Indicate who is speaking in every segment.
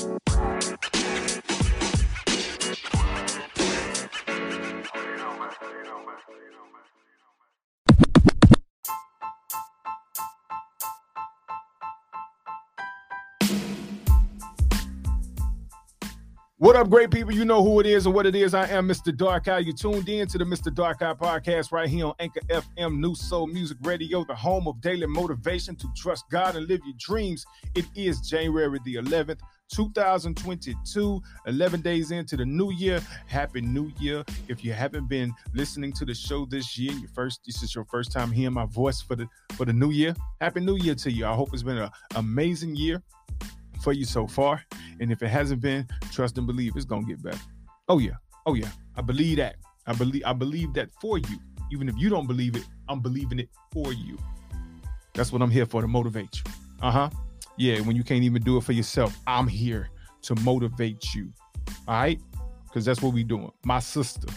Speaker 1: What up, great people? You know who it is and what it is. I am Mr. Dark Eye. You tuned in to the Mr. Dark Eye podcast right here on Anchor FM, New Soul Music Radio, the home of daily motivation to trust God and live your dreams. It is January the 11th, 2022, 11 days into the new year. Happy New Year. If you haven't been listening to the show this year, your first this is your first time hearing my voice for the for the new year. Happy New Year to you. I hope it's been an amazing year for you so far. And if it hasn't been, trust and believe it's gonna get better. Oh yeah, oh yeah. I believe that. I believe I believe that for you. Even if you don't believe it, I'm believing it for you. That's what I'm here for to motivate you. Uh-huh. Yeah, when you can't even do it for yourself, I'm here to motivate you. All right? Because that's what we doing. My sister,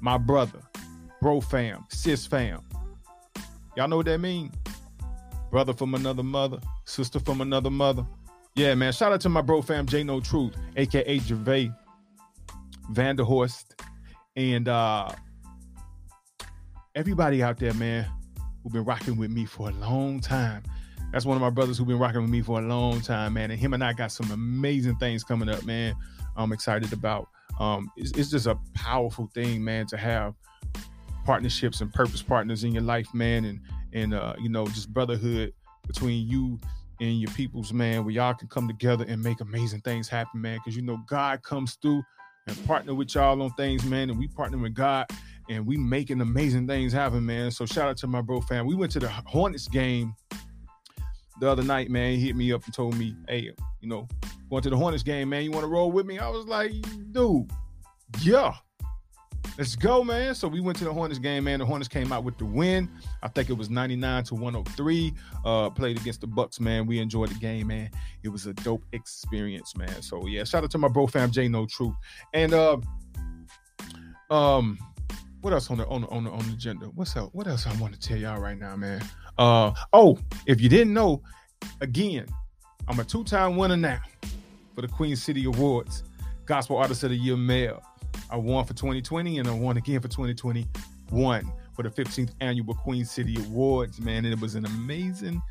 Speaker 1: my brother, bro fam, sis fam. Y'all know what that mean? Brother from another mother, sister from another mother. Yeah, man. Shout out to my bro fam, J No Truth, aka Gervais Vanderhorst, and uh everybody out there, man, who've been rocking with me for a long time. That's one of my brothers who've been rocking with me for a long time, man. And him and I got some amazing things coming up, man. I'm excited about. Um, it's, it's just a powerful thing, man, to have partnerships and purpose partners in your life, man, and and uh, you know, just brotherhood between you and your peoples, man, where y'all can come together and make amazing things happen, man. Because you know God comes through and partner with y'all on things, man, and we partner with God and we making amazing things happen, man. So shout out to my bro fam. We went to the Hornets game the other night, man. He hit me up and told me, hey, you know, going to the Hornets game, man. You want to roll with me? I was like, dude, yeah. Let's go, man. So we went to the Hornets game, man. The Hornets came out with the win. I think it was 99 to 103. Uh, played against the Bucks, man. We enjoyed the game, man. It was a dope experience, man. So yeah, shout out to my bro fam J No Truth. And uh um what else on the on the on the, on the agenda? What's up? What else I want to tell y'all right now, man? Uh oh, if you didn't know, again, I'm a two-time winner now for the Queen City Awards, Gospel Artist of the Year male. I won for 2020 and I won again for 2021 for the 15th annual Queen City Awards, man. And it was an amazing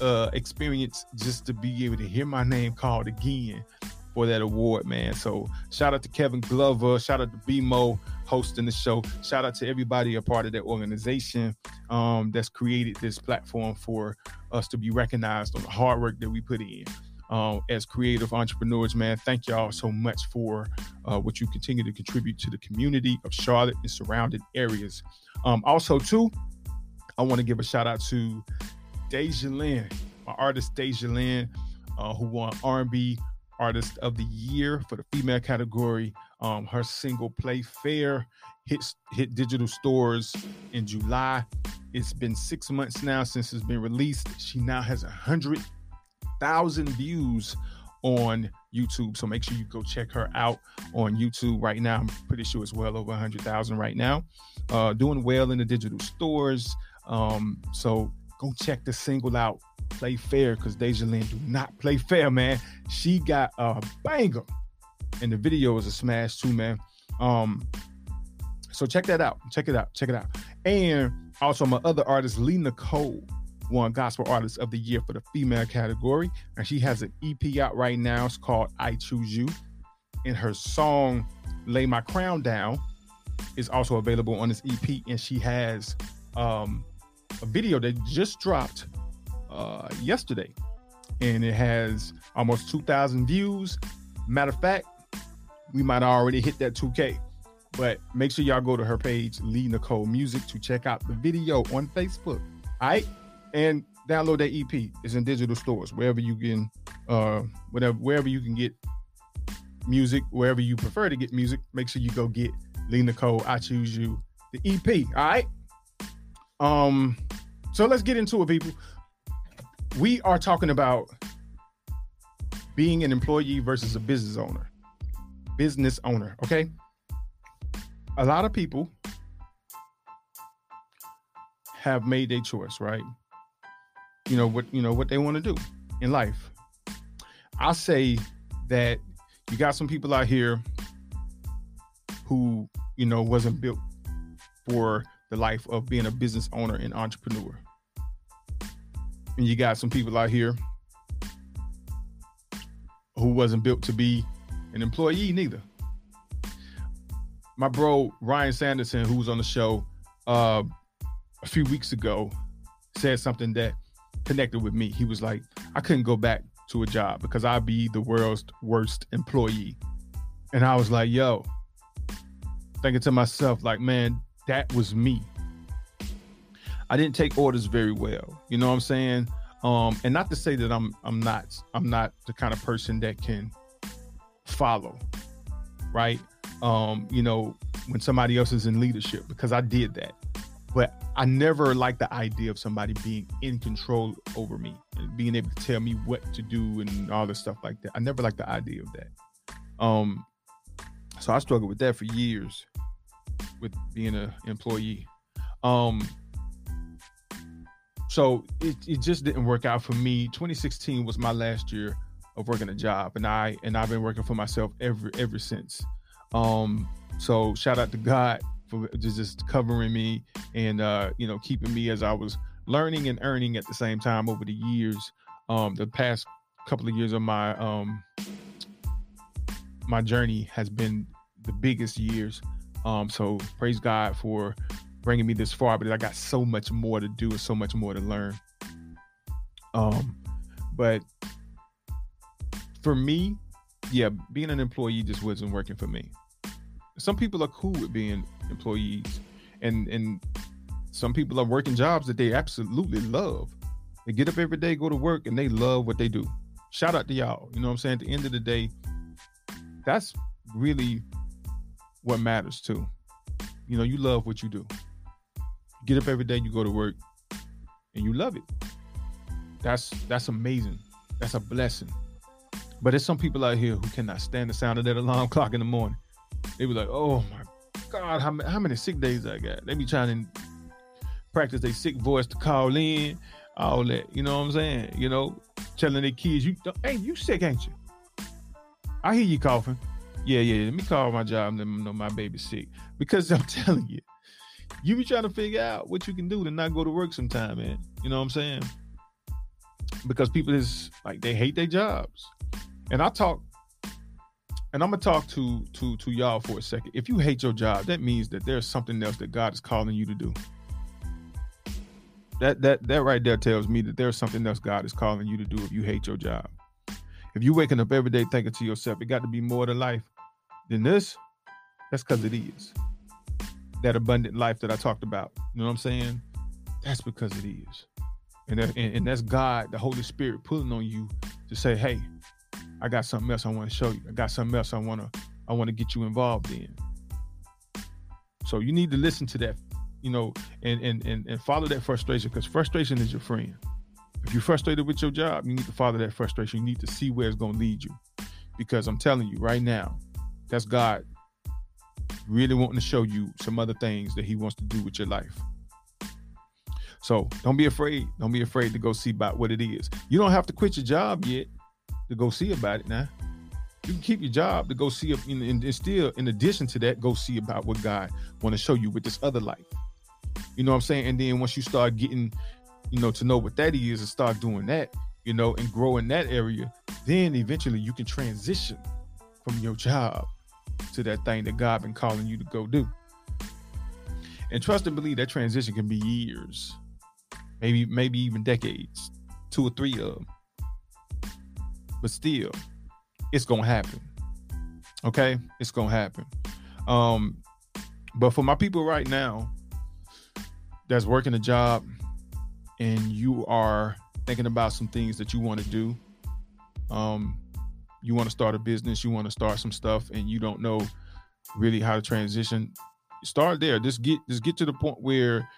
Speaker 1: uh, experience just to be able to hear my name called again for that award, man. So shout out to Kevin Glover, shout out to BMO hosting the show. Shout out to everybody a part of that organization um, that's created this platform for us to be recognized on the hard work that we put in uh, as creative entrepreneurs, man. Thank y'all so much for uh, what you continue to contribute to the community of Charlotte and surrounding areas. Um, also, too, I want to give a shout out to Deja Lynn, my artist Deja Lynn, uh, who won R&B Artist of the Year for the female category. Um, her single "Play Fair" hit hit digital stores in July. It's been six months now since it's been released. She now has a hundred thousand views on YouTube. So make sure you go check her out on YouTube right now. I'm pretty sure it's well over a 100,000 right now. Uh, doing well in the digital stores. Um, so go check the single out. Play fair because Deja Lynn do not play fair, man. She got a banger. And the video is a smash too, man. Um, so check that out. Check it out. Check it out. And also my other artist, Lee Nicole won Gospel Artist of the Year for the female category. And she has an EP out right now. It's called I Choose You. And her song, Lay My Crown Down, is also available on this EP. And she has um, a video that just dropped uh, yesterday. And it has almost 2,000 views. Matter of fact, we might already hit that 2K. But make sure y'all go to her page, Lee Nicole Music, to check out the video on Facebook. All right and download that EP. It's in digital stores wherever you can, uh, whatever wherever you can get music, wherever you prefer to get music. Make sure you go get Lee Nicole. I choose you, the EP. All right. Um, so let's get into it, people. We are talking about being an employee versus a business owner. Business owner, okay? A lot of people have made a choice, right? you know what you know what they want to do in life. I say that you got some people out here who, you know, wasn't built for the life of being a business owner and entrepreneur. And you got some people out here who wasn't built to be an employee neither. My bro Ryan Sanderson, who was on the show uh, a few weeks ago, said something that connected with me. He was like, I couldn't go back to a job because I'd be the world's worst employee. And I was like, yo, thinking to myself, like, man, that was me. I didn't take orders very well. You know what I'm saying? Um, and not to say that I'm I'm not I'm not the kind of person that can follow, right? Um, you know, when somebody else is in leadership, because I did that. But I never liked the idea of somebody being in control over me and being able to tell me what to do and all this stuff like that. I never liked the idea of that. Um, so I struggled with that for years with being an employee. Um, so it, it just didn't work out for me. 2016 was my last year of working a job, and I and I've been working for myself ever ever since. Um, so shout out to God for just covering me and uh, you know keeping me as I was learning and earning at the same time over the years. Um, the past couple of years of my um, my journey has been the biggest years. Um, so praise God for bringing me this far, but I got so much more to do and so much more to learn. Um, but for me, yeah, being an employee just wasn't working for me. Some people are cool with being employees, and and some people are working jobs that they absolutely love. They get up every day, go to work, and they love what they do. Shout out to y'all. You know what I'm saying? At the end of the day, that's really what matters too. You know, you love what you do get up every day, you go to work, and you love it. That's that's amazing. That's a blessing. But there's some people out here who cannot stand the sound of that alarm clock in the morning. They be like, "Oh my God, how, how many sick days I got?" They be trying to practice their sick voice to call in, all that. You know what I'm saying? You know, telling their kids, "You, hey, you sick, ain't you?" I hear you coughing. Yeah, yeah. Let me call my job and let them know my baby's sick. Because I'm telling you, you be trying to figure out what you can do to not go to work sometime, man. You know what I'm saying? Because people is like they hate their jobs. And I talk and I'm gonna talk to to to y'all for a second. If you hate your job, that means that there's something else that God is calling you to do. That that that right there tells me that there's something else God is calling you to do if you hate your job. If you waking up every day thinking to yourself, it got to be more to life than this, that's because it is that abundant life that I talked about. You know what I'm saying? That's because it is. And, that, and, and that's God, the Holy Spirit pulling on you to say, hey, I got something else I want to show you. I got something else I want to I want to get you involved in. So you need to listen to that, you know, and and and, and follow that frustration because frustration is your friend. If you're frustrated with your job, you need to follow that frustration. You need to see where it's going to lead you. Because I'm telling you right now, that's God really wanting to show you some other things that he wants to do with your life. So don't be afraid. Don't be afraid to go see about what it is. You don't have to quit your job yet to go see about it now. You can keep your job to go see, and, and still, in addition to that, go see about what God want to show you with this other life. You know what I'm saying? And then once you start getting, you know, to know what that is and start doing that, you know, and grow in that area, then eventually you can transition from your job to that thing that God been calling you to go do. And trust and believe that transition can be years, maybe maybe even decades, two or three of them. But still, it's gonna happen. Okay, it's gonna happen. Um, but for my people right now that's working a job and you are thinking about some things that you want to do, um, you want to start a business, you want to start some stuff, and you don't know really how to transition, start there. Just get just get to the point where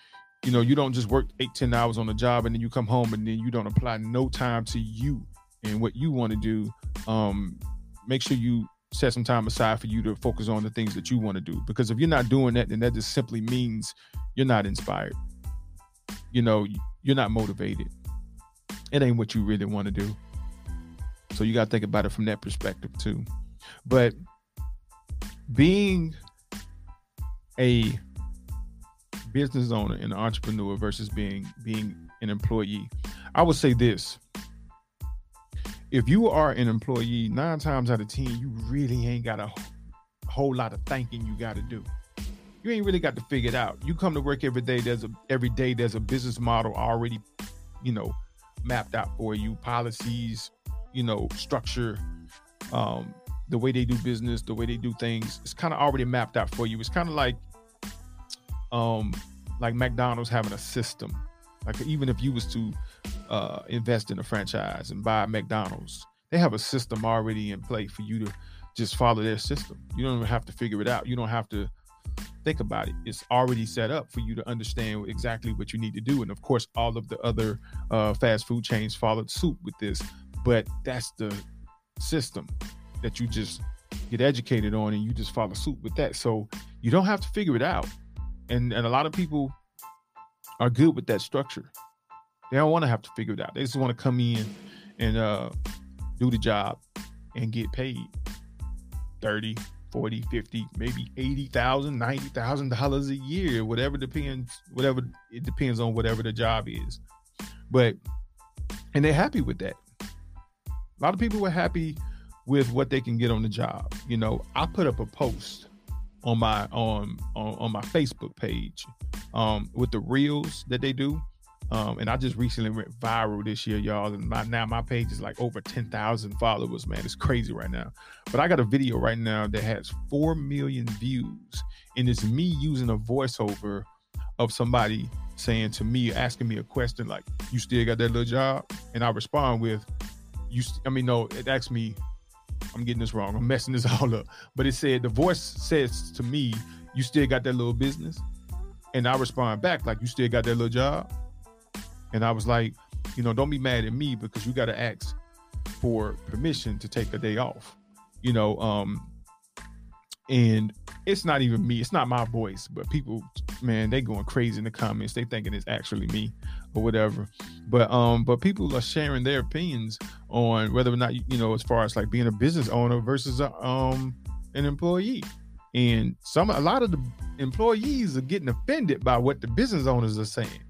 Speaker 1: you know you don't just work eight ten hours on a job and then you come home and then you don't apply no time to you and what you want to do. Um, make sure you set some time aside for you to focus on the things that you want to do. Because if you're not doing that, then that just simply means you're not inspired. You know, you're not motivated. It ain't what you really want to do. So you got to think about it from that perspective too. But being a business owner and entrepreneur versus being being an employee, I would say this. If you are an employee, nine times out of ten, you really ain't got a whole lot of thinking you got to do. You ain't really got to figure it out. You come to work every day. There's a every day there's a business model already, you know, mapped out for you. Policies, you know, structure, um, the way they do business, the way they do things. It's kind of already mapped out for you. It's kind of like, um, like McDonald's having a system. Like even if you was to uh, invest in a franchise and buy McDonald's, they have a system already in play for you to just follow their system. You don't even have to figure it out. You don't have to think about it. It's already set up for you to understand exactly what you need to do. And of course, all of the other uh, fast food chains followed suit with this. But that's the system that you just get educated on and you just follow suit with that. So you don't have to figure it out. And and a lot of people are good with that structure. They don't want to have to figure it out. They just want to come in and uh, do the job and get paid 30, 40, 50, maybe 80,000, 90,000 dollars a year, whatever depends, whatever it depends on whatever the job is. But and they're happy with that. A lot of people were happy with what they can get on the job. You know, I put up a post on my on on, on my Facebook page um, with the reels that they do. Um, and I just recently went viral this year, y'all. And my, now my page is like over 10,000 followers, man. It's crazy right now. But I got a video right now that has 4 million views. And it's me using a voiceover of somebody saying to me, asking me a question like, You still got that little job? And I respond with, You, I mean, no, it asked me, I'm getting this wrong. I'm messing this all up. But it said, The voice says to me, You still got that little business? And I respond back, like, You still got that little job? And I was like, you know, don't be mad at me because you got to ask for permission to take a day off. You know, um, and it's not even me. It's not my voice, but people, man, they going crazy in the comments. They thinking it's actually me or whatever. But um, but people are sharing their opinions on whether or not you know, as far as like being a business owner versus a, um an employee. And some a lot of the employees are getting offended by what the business owners are saying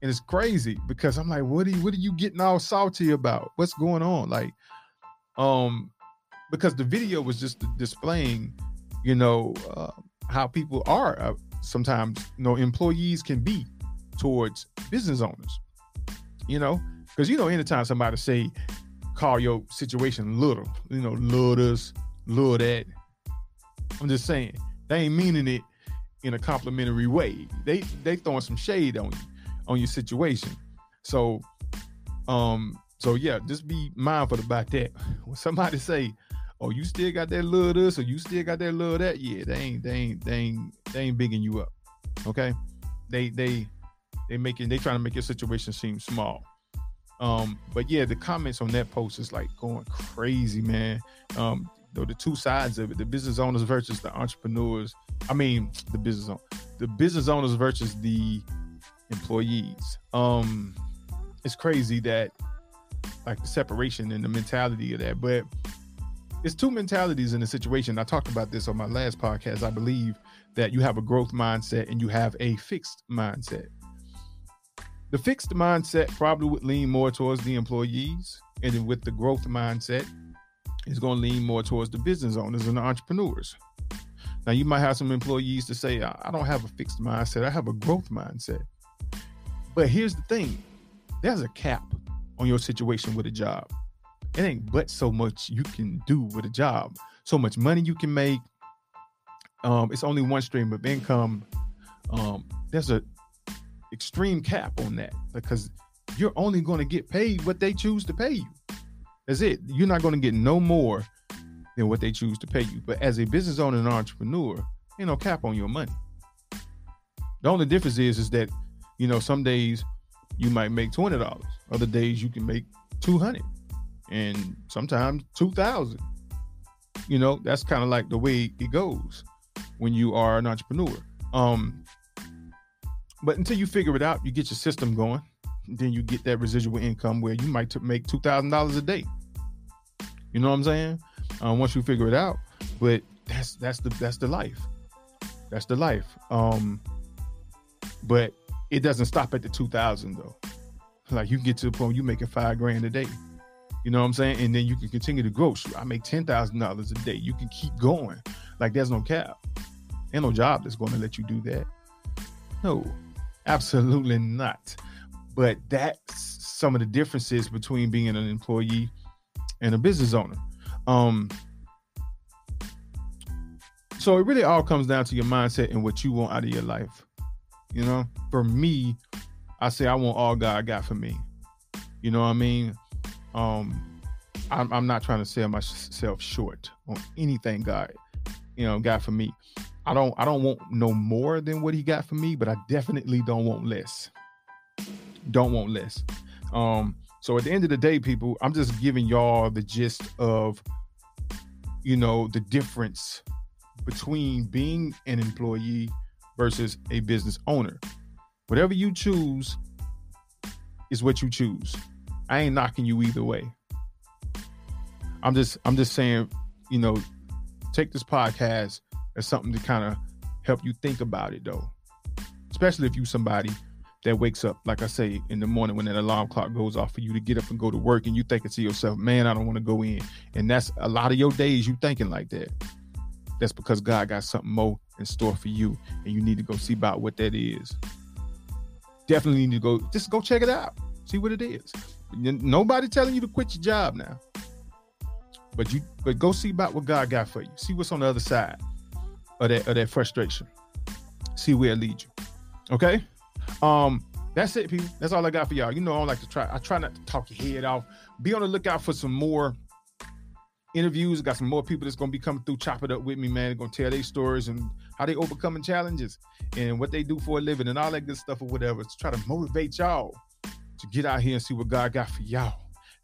Speaker 1: and it's crazy because I'm like, what are you, what are you getting all salty about? What's going on? Like, um, because the video was just displaying, you know, uh, how people are uh, sometimes, you know, employees can be towards business owners, you know, because you know, anytime somebody say, call your situation little, you know, little this, little that. I'm just saying they ain't meaning it in a complimentary way. They they throwing some shade on you on your situation. So, um, so yeah, just be mindful about that. When somebody say, "Oh, you still got that little this or you still got that little that," yeah, they ain't, they ain't, they ain't, they ain't bigging you up. Okay, they, they, they making, they trying to make your situation seem small. Um, but yeah, the comments on that post is like going crazy, man. Um, though the two sides of it, the business owners versus the entrepreneurs. I mean, the business owners, the business owners versus the employees. Um, it's crazy that like the separation and the mentality of that, but it's two mentalities in the situation. I talked about this on my last podcast. I believe that you have a growth mindset and you have a fixed mindset. The fixed mindset probably would lean more towards the employees, and then with the growth mindset, it's going to lean more towards the business owners and the entrepreneurs. Now, you might have some employees to say, I don't have a fixed mindset, I have a growth mindset. But here's the thing there's a cap on your situation with a job. It ain't but so much you can do with a job, so much money you can make. Um, it's only one stream of income. Um, there's a extreme cap on that because you're only going to get paid what they choose to pay you. That's it. You're not going to get no more than what they choose to pay you. But as a business owner and entrepreneur, ain't no cap on your money. The only difference is is that you know, some days you might make twenty dollars. Other days you can make two hundred, and sometimes two thousand. You know, that's kind of like the way it goes when you are an entrepreneur. Um, but until you figure it out, you get your system going, then you get that residual income where you might make two thousand dollars a day. You know what I'm saying? Um, once you figure it out, but that's that's the that's the life. That's the life. Um, but it doesn't stop at the 2000 though. Like you get to the point you making five grand a day. You know what I'm saying? And then you can continue to grow. I make ten thousand dollars a day. You can keep going. Like there's no cap. Ain't no job that's going to let you do that. No, absolutely not. But that's some of the differences between being an employee and a business owner. Um, so it really all comes down to your mindset and what you want out of your life. You know, for me, I say I want all God got for me. You know what I mean? Um, I'm, I'm not trying to sell myself short on anything God, you know, got for me. I don't I don't want no more than what he got for me, but I definitely don't want less. Don't want less. Um, so at the end of the day, people, I'm just giving y'all the gist of you know the difference between being an employee versus a business owner. Whatever you choose is what you choose. I ain't knocking you either way. I'm just I'm just saying, you know, take this podcast as something to kind of help you think about it though. Especially if you somebody that wakes up, like I say, in the morning when that alarm clock goes off for you to get up and go to work and you thinking to yourself, man, I don't want to go in. And that's a lot of your days you thinking like that. That's because God got something more in store for you and you need to go see about what that is. Definitely need to go, just go check it out. See what it is. Nobody telling you to quit your job now. But you but go see about what God got for you. See what's on the other side of that of that frustration. See where it leads you. Okay. Um, that's it, people. That's all I got for y'all. You know, I don't like to try. I try not to talk your head off. Be on the lookout for some more interviews. Got some more people that's gonna be coming through, chop it up with me, man. They're gonna tell their stories and how they overcoming challenges and what they do for a living and all that good stuff or whatever. To try to motivate y'all to get out here and see what God got for y'all.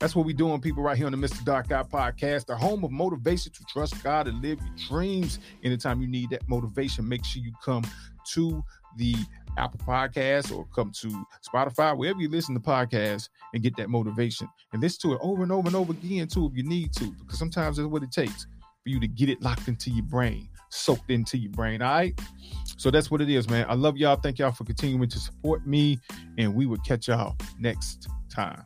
Speaker 1: That's what we doing, people, right here on the Mr. Dark Eye podcast, the home of motivation to trust God and live your dreams. Anytime you need that motivation, make sure you come to the Apple Podcast or come to Spotify, wherever you listen to podcasts, and get that motivation. And listen to it over and over and over again, too, if you need to, because sometimes that's what it takes for you to get it locked into your brain, soaked into your brain. All right. So that's what it is, man. I love y'all. Thank y'all for continuing to support me, and we will catch y'all next time.